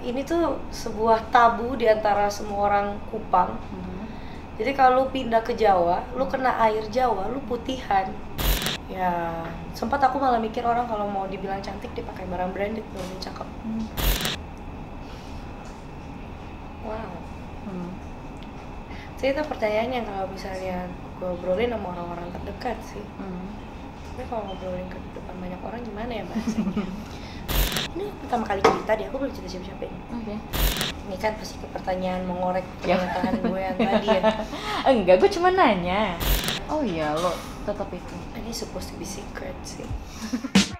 ini tuh sebuah tabu di antara semua orang Kupang. Mhm. Jadi kalau lu pindah ke Jawa, lu kena air Jawa, lu putihan. Ya, sempat aku malah mikir orang kalau mau dibilang cantik dia pakai barang branded belum cakep. Wow. Hmm. Jadi itu pertanyaannya kalau misalnya gue obrolin sama orang-orang terdekat sih. Hmm. Tapi kalau ngobrolin ke depan banyak orang gimana ya bahasanya? ini pertama kali cerita deh, aku belum cerita siapa-siapa ini. Oke. Ini kan pasti ke pertanyaan mengorek Ya. pernyataan gue yang tadi ya. Enggak, gue cuma nanya. Oh iya, lo tetap itu. Ini supposed to be secret sih.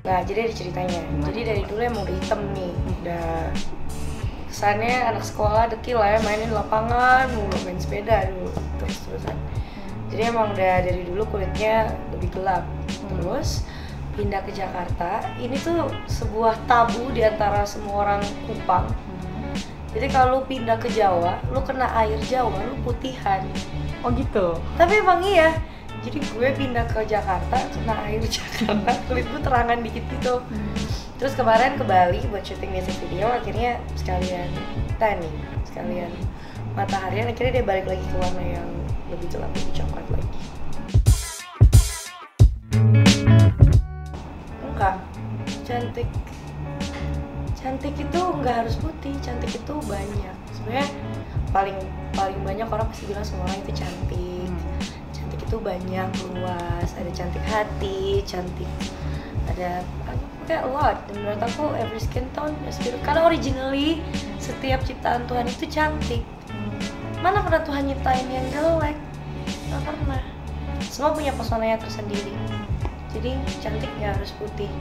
Nah, jadi ada ceritanya. Jadi dari dulu emang udah hitam nih, udah kesannya anak sekolah dekil lah ya mainin lapangan, mulu main sepeda dulu Jadi emang udah dari dulu kulitnya lebih gelap. Terus pindah ke Jakarta, ini tuh sebuah tabu di antara semua orang Kupang. Jadi kalau lu pindah ke Jawa, lu kena air Jawa, lu putihan. Oh gitu. Tapi emang iya. Jadi gue pindah ke Jakarta, kena air Jakarta, kulit gue terangan dikit gitu. Terus kemarin ke Bali buat syuting music video, akhirnya sekalian tanning, sekalian mataharian, akhirnya dia balik lagi ke warna yang lebih gelap, lebih coklat lagi. Enggak, cantik. Cantik itu nggak harus putih cantik itu banyak. Sebenarnya paling paling banyak orang pasti bilang semua orang itu cantik. Cantik itu banyak luas ada cantik hati cantik ada kayak a lot. Dan menurut aku every skin tone is beautiful. Karena originally setiap ciptaan Tuhan itu cantik mana pernah Tuhan nyiptain yang jelek? Nggak pernah. Semua punya pesonanya tersendiri. Jadi cantik nggak harus putih.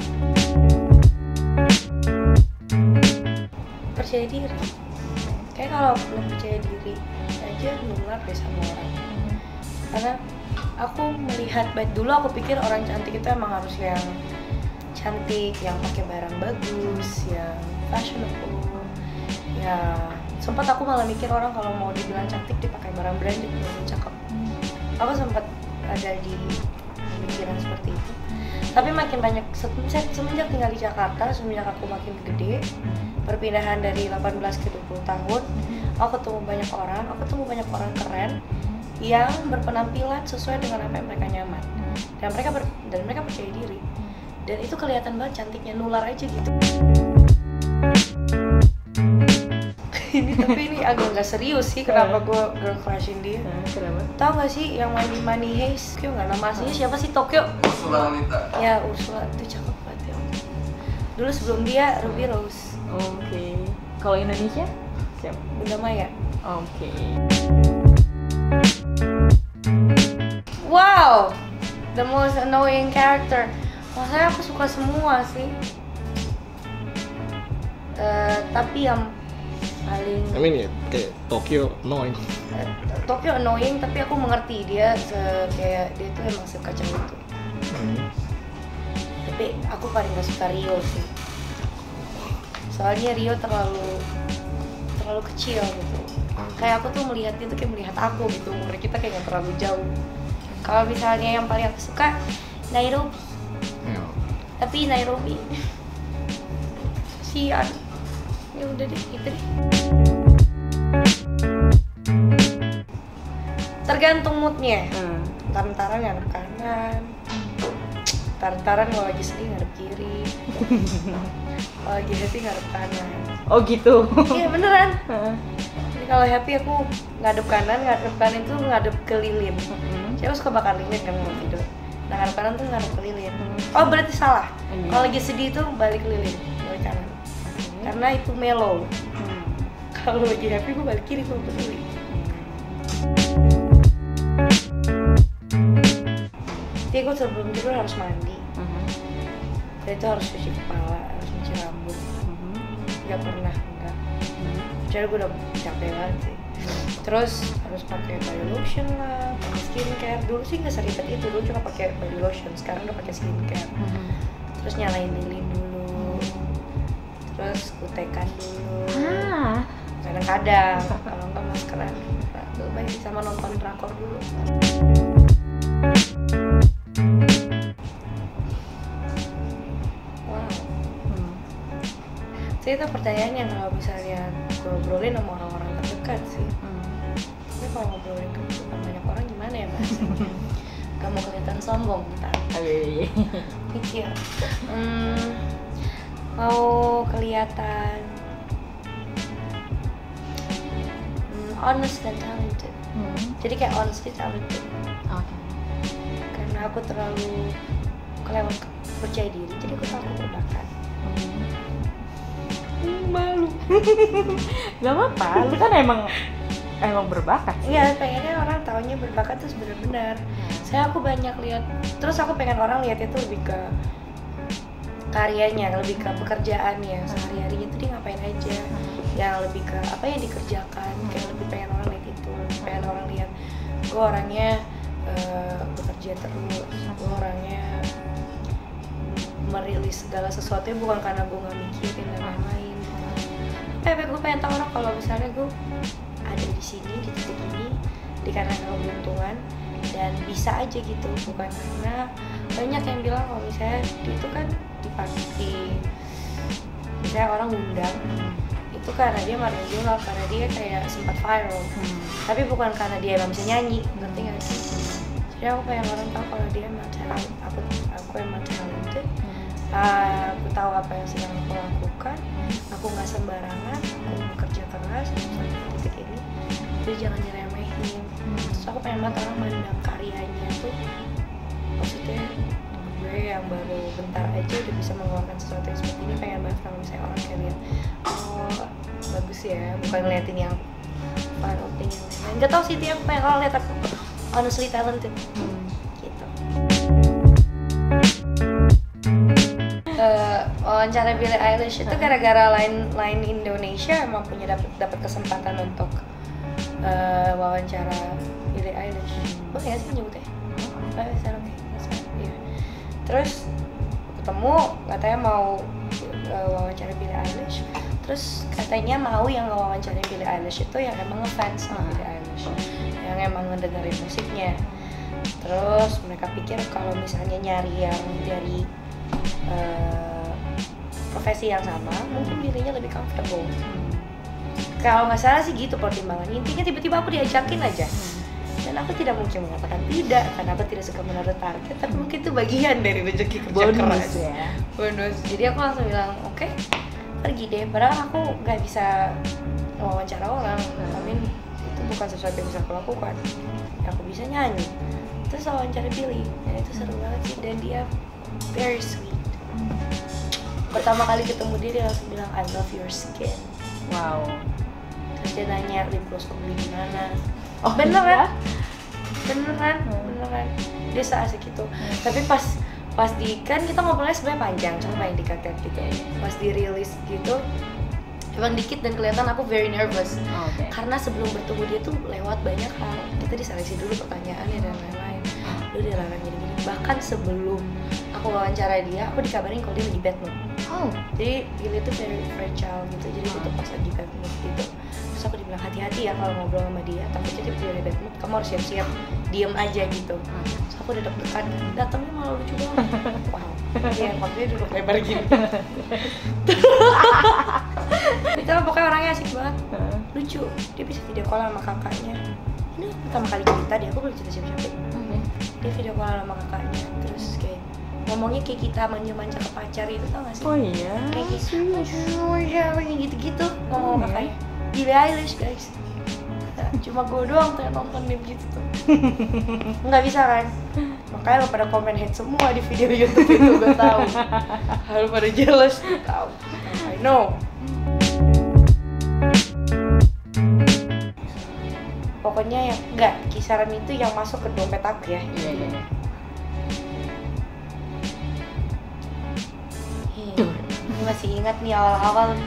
Percaya diri. Kayak kalau belum percaya diri aja nular deh sama orang. Karena aku melihat baik dulu aku pikir orang cantik itu emang harus yang cantik yang pakai barang bagus yang fashionable ya sempat aku malah mikir orang kalau mau dibilang cantik dia pakai barang branded belum cakep. Aku sempat ada di pemikiran seperti itu. Tapi makin banyak semenjak, semenjak tinggal di Jakarta semenjak aku makin gede perpindahan dari 18 ke 20 tahun aku ketemu banyak orang aku ketemu banyak orang keren yang berpenampilan sesuai dengan apa yang mereka nyaman. Dan mereka ber- dan mereka percaya diri. Dan itu kelihatan banget cantiknya nular aja gitu tapi ini agak nggak serius sih kenapa gue girl crushin dia. Nah, kenapa? tau gak sih yang main di Money Heist? Tokyo nggak? Nama aslinya siapa sih? Tokyo? Ursula Anita ya Ursula. Itu cakep banget ya. Dulu sebelum dia Ruby Rose. Oke. Kalau Indonesia? Siapa? Bunda Maya. Oke. wow! The most annoying character. Maksudnya aku suka semua sih. Eh, tapi yang paling I mean ya kayak Tokyo annoying. Tokyo annoying tapi aku mengerti dia se- kayak dia tuh emang sekacau itu tapi aku paling gak suka Rio sih. Soalnya Rio terlalu terlalu kecil gitu. Kayak aku tuh melihat dia tuh kayak melihat aku gitu. Umur kita kayak gak terlalu jauh. Kalau misalnya yang paling aku suka Nairobi. Ya. tapi Nairobi. Sian ya udah deh itu deh. Tergantung moodnya. Hmm. taran-taran ngadep kanan. Taran-taran kalau lagi sedih ngadep kiri. Kalau lagi happy ngadep kanan. Oh gitu. iya beneran. Heeh. Jadi kalau happy aku ngadep kanan ngadep kanan itu ngadep ke lilin. Mm-mm. saya suka bakar lilin kan kalau tidur nah ngadep kanan tuh ngadep ke lilin. Oh berarti salah. Iya. kalau lagi sedih itu balik lilin karena itu mellow. Hmm. kalau lagi happy gue balik kiri gue peduli jadi gue sebelum tidur harus mandi. Mhm. dan itu harus cuci kepala harus cuci rambut. Mhm. nggak pernah enggak Mhm. Jadi gue udah capek banget sih. Terus harus pakai body lotion lah pakai skincare. Dulu sih nggak seribet itu dulu cuma pakai body lotion. Sekarang udah pakai skincare. Mhm. terus nyalain lilin dulu terus kutekan dulu. Ah. kadang-kadang kalau nggak maskeran baik sama nonton drakor dulu. Wow. Hmm. Sih itu pertanyaannya kalau misalnya gue ngobrolin sama orang-orang terdekat sih. Hmm. tapi kalau ngobrolin ke banyak orang gimana ya mas? Kamu kelihatan sombong ntar. Iya, iya. Pikir. Hmm, mau kelihatan hmm, honest dan talented Hmm. jadi kayak honestly talented Oke. karena aku terlalu kelewat percaya diri jadi aku aku berbakat Hmm. hmm, malu Gak apa-apa, lu kan emang emang berbakat. sih. iya pengennya orang taunya berbakat terus benar-benar saya aku banyak lihat terus aku pengen orang lihat itu lebih ke karyanya lebih ke pekerjaannya sehari-harinya tuh dia ngapain aja. Yang lebih ke apa yang dikerjakan kayak lebih pengen orang lihat itu pengen orang lihat gue orangnya eh, bekerja terus gue orangnya merilis segala sesuatu bukan karena gue nggak mikirin dan lain-lain. Eh gue pengen tahu orang kalau misalnya gue ada di sini di titik ini dikarenakan keberuntungan dan bisa aja gitu bukan karena banyak yang bilang kalau misalnya itu kan dipakai misalnya orang undang itu karena dia marginal karena dia kayak sempat viral. Hmm. tapi bukan karena dia emang bisa nyanyi ngerti gak sih? Jadi aku pengen orang tahu kalau dia emang talent aku aku emang talented Ah, aku tahu apa yang sedang aku lakukan aku nggak sembarangan aku bekerja keras sampai titik ini. Jadi jangan diremehin terus aku pengen banget orang mandang karyanya tuh. Maksudnya gue yang baru bentar aja udah bisa mengeluarkan sesuatu yang seperti ini pengen banget kalau misalnya orang kayak lihat oh bagus ya. Bukan ngeliatin yang final thing yang lain nggak tau sih dia pengen orang lihat aku honestly talented. Hmm. gitu. Eh, wawancara Billie Eilish itu gara-gara lain lain Indonesia emang punya dapat dapat kesempatan untuk eh, wawancara Billie Eilish. Boleh ya sih nyebutnya? Oh, ya. Iya. Terus ketemu katanya mau eh, wawancara Billie Eilish. Terus katanya mau yang wawancara Billie Eilish itu yang emang ngefans sama Billie Eilish, yang emang ngedengerin musiknya. Terus mereka pikir kalau misalnya nyari yang dari eh, profesi yang sama, mungkin dirinya lebih comfortable. Kalau nggak salah sih gitu pertimbangannya. Intinya tiba-tiba aku diajakin aja. Dan aku tidak mungkin mengatakan tidak, karena aku tidak suka menurut target. Tapi mungkin itu bagian dari rezeki kerja keras. Bonus ya. Bonus. Jadi aku langsung bilang, oke, pergi deh. Padahal aku nggak bisa wawancara orang. Tapi itu bukan sesuatu yang bisa aku lakukan. Aku bisa nyanyi. Terus wawancara Billy, dan itu seru banget sih. Dan dia very sweet. Pertama kali ketemu dia, dia langsung bilang, I love your skin. Wow. Dia nanya lip gloss beli di mana. Oh, bener iya? Beneran, Hmm. beneran. Dia seasik itu. Tapi pas pas di kan kita ngobrolnya sebenarnya panjang, cuma yang dikatet gitu. Pas dirilis gitu, emang dikit dan kelihatan aku very nervous. Oke. Karena sebelum bertemu dia tuh lewat banyak hal. Kita diseleksi dulu pertanyaannya dan lain-lain. Lu dilarang gini-gini. Bahkan sebelum aku wawancara dia, aku dikabarin kalau dia lagi bad mood Oh. jadi Billy itu very fragile gitu jadi itu pas lagi bad mood gitu ya kalau ngobrol sama dia takutnya tiba-tiba dia bad mood kamu harus siap-siap diem aja gitu. Terus aku udah deg-degan datangnya malah lucu banget. Wow. Dia maksudnya duduk lebar gini itu pokoknya orangnya asik banget. Lucu. Dia bisa video call sama kakaknya. Ini pertama kali cerita dia aku belum cerita siapa-siapa. Dia video call sama kakaknya terus kayak ngomongnya kayak kita manja-manja ke pacar itu tau gak sih? Oh iya. kayak gitu. Oh iya kayak gitu-gitu ngomong Hmm, kakaknya Billie Eilish guys. Cuma gue doang tuh yang nontonin gitu tuh. Nggak bisa kan makanya lo pada komen hate semua di video YouTube itu gue tahu. Lo pada jealous tahu. I know. Pokoknya yang enggak kisaran itu yang masuk ke dompet aku ya. Iya iya. iya. Masih ingat nih awal-awal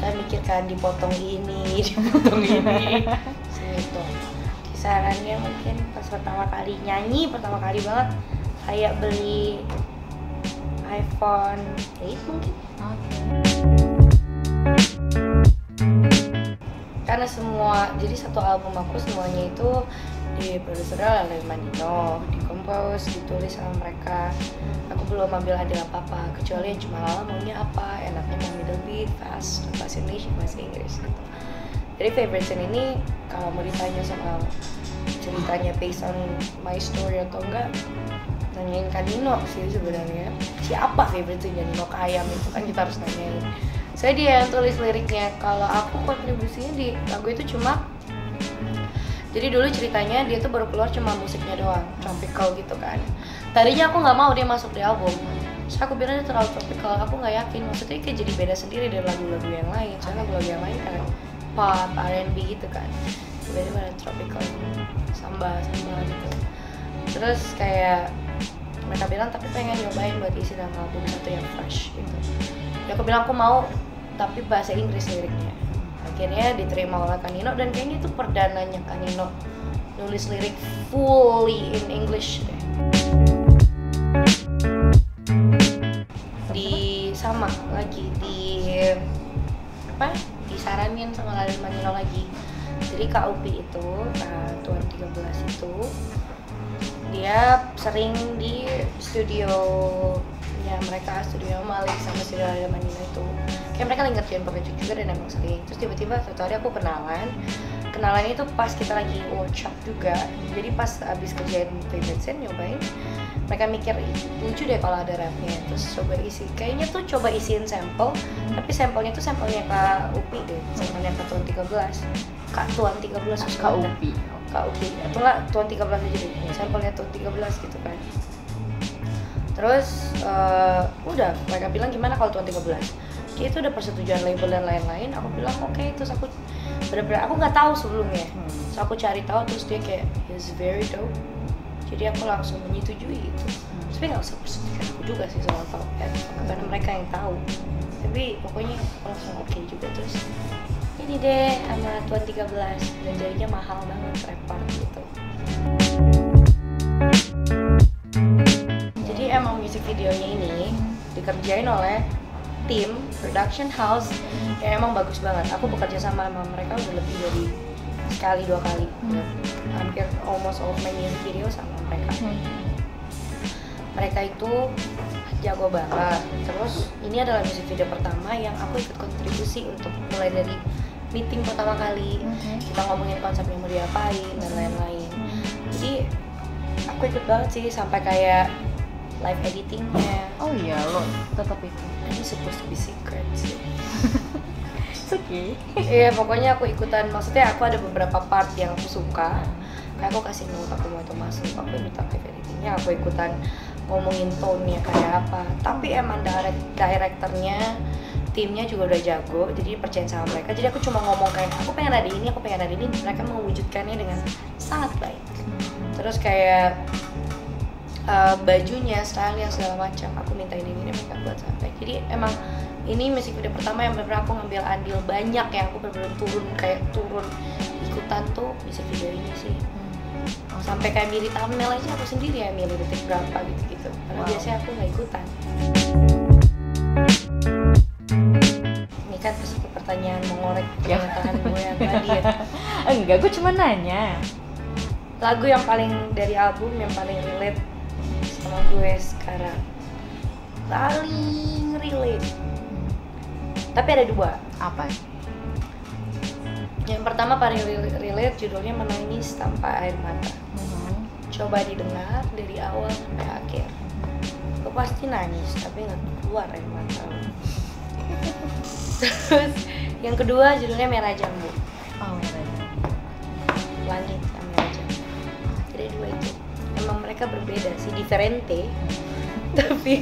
kita mikirkan dipotong ini, dipotong ini, gitu. Kisarannya mungkin pas pertama kali nyanyi, pertama kali banget kayak beli iPhone 8 mungkin. Karena semua, jadi satu album aku semuanya itu diproduksi oleh Mandino, compose ditulis sama mereka aku belum ambil andil apa apa kecuali cuma lala maunya apa enaknya mau middle beat fast bahasa Indonesia bahasa Inggris gitu. Jadi favorite scene ini kalau mau ditanya soal ceritanya based on my story atau enggak nanyain Kanino sih sebenarnya. Siapa favorite scene Nino? Kayam itu kan kita harus nanyain. Saya dia yang tulis liriknya. Kalau aku kontribusinya di lagu itu cuma jadi dulu ceritanya dia tuh baru keluar cuma musiknya doang tropical gitu kan. Tadinya aku nggak mau dia masuk di album. Terus aku bilang dia terlalu tropical aku nggak yakin. Maksudnya kayak jadi beda sendiri dari lagu-lagu yang lain. Soalnya lagu-lagu yang lain kan pop R&B gitu kan. Tiba-tiba ada tropical samba samba gitu. Terus kayak mereka bilang tapi pengen nyobain buat isi dalam album satu yang fresh gitu. Ya aku bilang aku mau tapi bahasa Inggris liriknya akhirnya diterima oleh Kanino dan kayaknya itu perdananya Kanino nulis lirik fully in English deh. Di sama lagi di apa disaranin sama Lalin Manino lagi. Jadi Kak Upi itu nah, Tuan 13 itu dia sering di studio ya mereka studio Malik sama studio Lalin Manino itu kayak mereka lagi ngerjain project juga dan emang sering. Terus tiba-tiba suatu hari aku kenalan. Kenalan itu pas kita lagi workshop juga. Jadi pas abis kerjain scene nyobain mereka mikir "Ih, lucu deh kalau ada rapnya terus coba isi. Kayaknya tuh coba isiin sampel tapi sampelnya tuh sampelnya Kak Upi deh sampelnya Kak Tuan 13 Kak Tuan 13 suka Kak banget. Upi. Kak Upi. Atau enggak Tuan 13 aja deh. Sampelnya Tuan 13 gitu kan. Terus eh, udah mereka bilang gimana kalau Tuan 13 Kayak itu udah persetujuan label dan lain-lain. Aku bilang oke terus aku bener-bener aku nggak tahu sebelumnya. Hmm. terus aku cari tahu terus dia kayak he's very dope. Jadi aku langsung menyetujui itu. Tapi nggak usah persetujuan aku juga sih soal tahu kan karena mereka yang tahu. Tapi pokoknya aku langsung oke juga. Terus ini deh sama Tuan 13 dan jadinya mahal banget repot gitu. Jadi emang musik videonya ini dikerjain oleh tim production house yang emang bagus banget. Aku bekerja sama sama mereka udah lebih dari sekali dua kali. Udah hampir almost all my music video sama mereka. Mereka itu jago banget. Terus ini adalah music video pertama yang aku ikut kontribusi untuk mulai dari meeting pertama kali. Kita ngomongin konsepnya mau diapain dan lain-lain. Jadi aku ikut banget sih sampai kayak live editingnya. Oh iya lo tetap itu ini supposed to be secret sih. It's okay. Iya pokoknya aku ikutan. Maksudnya aku ada beberapa part yang aku suka. Kayak aku kasih note aku mau itu masuk aku minta editingnya aku ikutan ngomongin tone-nya kayak apa. Tapi emang direct directornya timnya juga udah jago jadi percaya sama mereka. Jadi aku cuma ngomong kayak aku pengen ada ini aku pengen ada ini. Mereka mewujudkannya dengan sangat baik. Terus kayak uh, bajunya stylenya segala macam. Aku minta ini ini mereka buat sampai. Jadi emang ini musik video pertama yang benar aku ngambil andil banyak yang aku benar turun kayak turun ikutan tuh musik video ini sih sampai kayak milih thumbnail aja aku sendiri ya milih detik berapa gitu gitu karena Wow. biasanya aku nggak ikutan. Ini kan satu pertanyaan mengorek Ya. pernyataan gue yang tadi ya. Enggak gue cuma nanya. Lagu yang paling dari album yang paling relate sama gue sekarang. Paling relate. Tapi ada dua. Apa? Yang pertama paling rel- relate judulnya menangis tanpa air mata. Coba didengar dari awal sampai akhir. Lo pasti nangis tapi nggak keluar air mata lo. terus yang kedua judulnya merah jambu. Oh iya langit sama merah jambu. Jadi dua itu emang mereka berbeda sih diferente. Tapi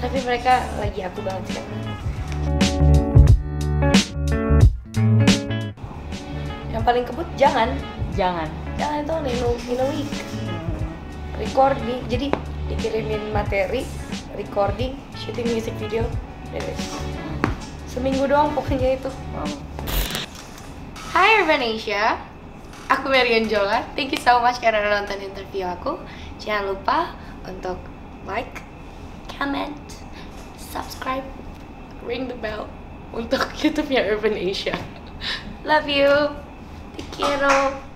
tapi mereka lagi aku banget sekarang yang paling kebut jangan. Jangan. Jangan itu Nino Nino Week. Recording jadi dikirimin materi recording shooting music video beres seminggu doang pokoknya itu. Wow. Hai Urban Asia aku Marian Jola. Thank you so much karena nonton interview aku. Jangan lupa untuk like comment subscribe ring the bell untuk YouTube-nya Urban Asia. Love you. Te quiero